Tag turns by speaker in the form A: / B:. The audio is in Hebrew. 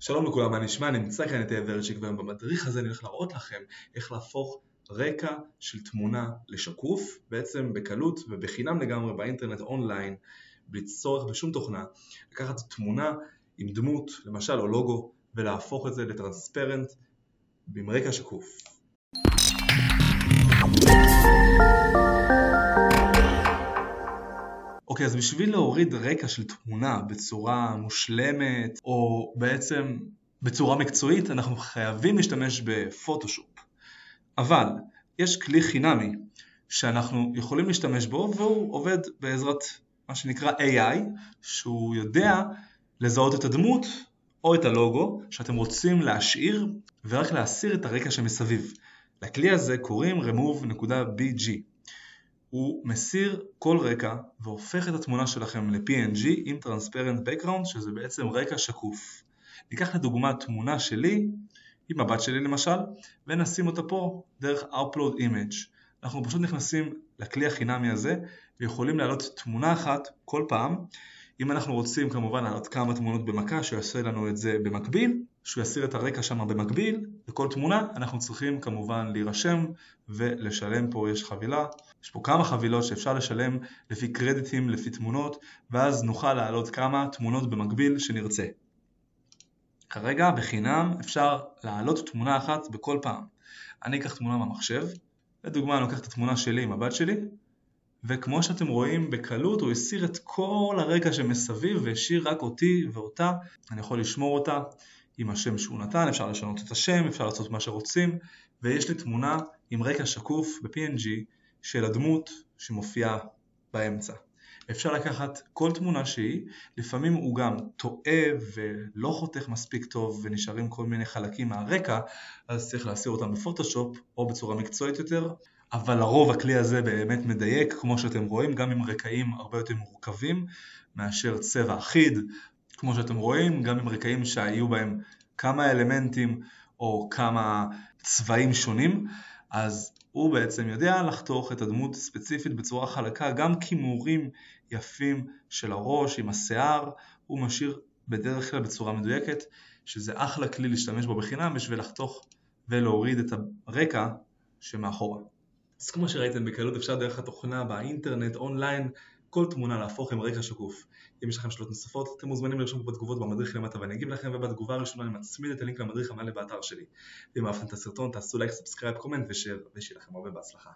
A: שלום לכולם, מה נשמע? נמצא כאן את ורצ'יק והיום במדריך הזה אני הולך להראות לכם איך להפוך רקע של תמונה לשקוף בעצם בקלות ובחינם לגמרי באינטרנט אונליין בלי צורך בשום תוכנה לקחת תמונה עם דמות למשל או לוגו ולהפוך את זה לטרנספרנט עם רקע שקוף אוקיי, אז בשביל להוריד רקע של תמונה בצורה מושלמת, או בעצם בצורה מקצועית, אנחנו חייבים להשתמש בפוטושופ. אבל יש כלי חינמי שאנחנו יכולים להשתמש בו, והוא עובד בעזרת מה שנקרא AI, שהוא יודע לזהות את הדמות או את הלוגו שאתם רוצים להשאיר ורק להסיר את הרקע שמסביב. לכלי הזה קוראים remove.bg הוא מסיר כל רקע והופך את התמונה שלכם ל-PNG עם Transparent Background שזה בעצם רקע שקוף. ניקח לדוגמה תמונה שלי עם הבת שלי למשל ונשים אותה פה דרך Upload Image. אנחנו פשוט נכנסים לכלי החינמי הזה ויכולים להעלות תמונה אחת כל פעם אם אנחנו רוצים כמובן להעלות כמה תמונות במכה שהוא יעשה לנו את זה במקביל, שהוא יסיר את הרקע שם במקביל, לכל תמונה אנחנו צריכים כמובן להירשם ולשלם פה, יש חבילה, יש פה כמה חבילות שאפשר לשלם לפי קרדיטים, לפי תמונות, ואז נוכל להעלות כמה תמונות במקביל שנרצה. כרגע בחינם אפשר להעלות תמונה אחת בכל פעם. אני אקח תמונה מהמחשב, לדוגמה אני לוקח את התמונה שלי עם הבת שלי, וכמו שאתם רואים בקלות הוא הסיר את כל הרקע שמסביב והשאיר רק אותי ואותה, אני יכול לשמור אותה עם השם שהוא נתן, אפשר לשנות את השם, אפשר לעשות מה שרוצים, ויש לי תמונה עם רקע שקוף ב-PNG של הדמות שמופיעה באמצע. אפשר לקחת כל תמונה שהיא, לפעמים הוא גם טועה ולא חותך מספיק טוב ונשארים כל מיני חלקים מהרקע, אז צריך להסיר אותם בפוטושופ או בצורה מקצועית יותר, אבל לרוב הכלי הזה באמת מדייק, כמו שאתם רואים, גם עם רקעים הרבה יותר מורכבים מאשר צבע אחיד, כמו שאתם רואים, גם עם רקעים שהיו בהם כמה אלמנטים או כמה צבעים שונים, אז הוא בעצם יודע לחתוך את הדמות ספציפית בצורה חלקה, גם כימורים יפים של הראש עם השיער, הוא משאיר בדרך כלל בצורה מדויקת, שזה אחלה כלי להשתמש בו בחינם בשביל לחתוך ולהוריד את הרקע שמאחורה. אז כמו שראיתם בקלות אפשר דרך התוכנה באינטרנט, אונליין, כל תמונה להפוך עם רקע שקוף. אם יש לכם שאלות נוספות, אתם מוזמנים לרשום בתגובות במדריך למטה ואני אגיב לכם, ובתגובה הראשונה אני מצמיד את הלינק למדריך המלא באתר שלי. ואם אהבתם את הסרטון תעשו לייק, subscribe, comment ו share, ושיהיה לכם הרבה בהצלחה.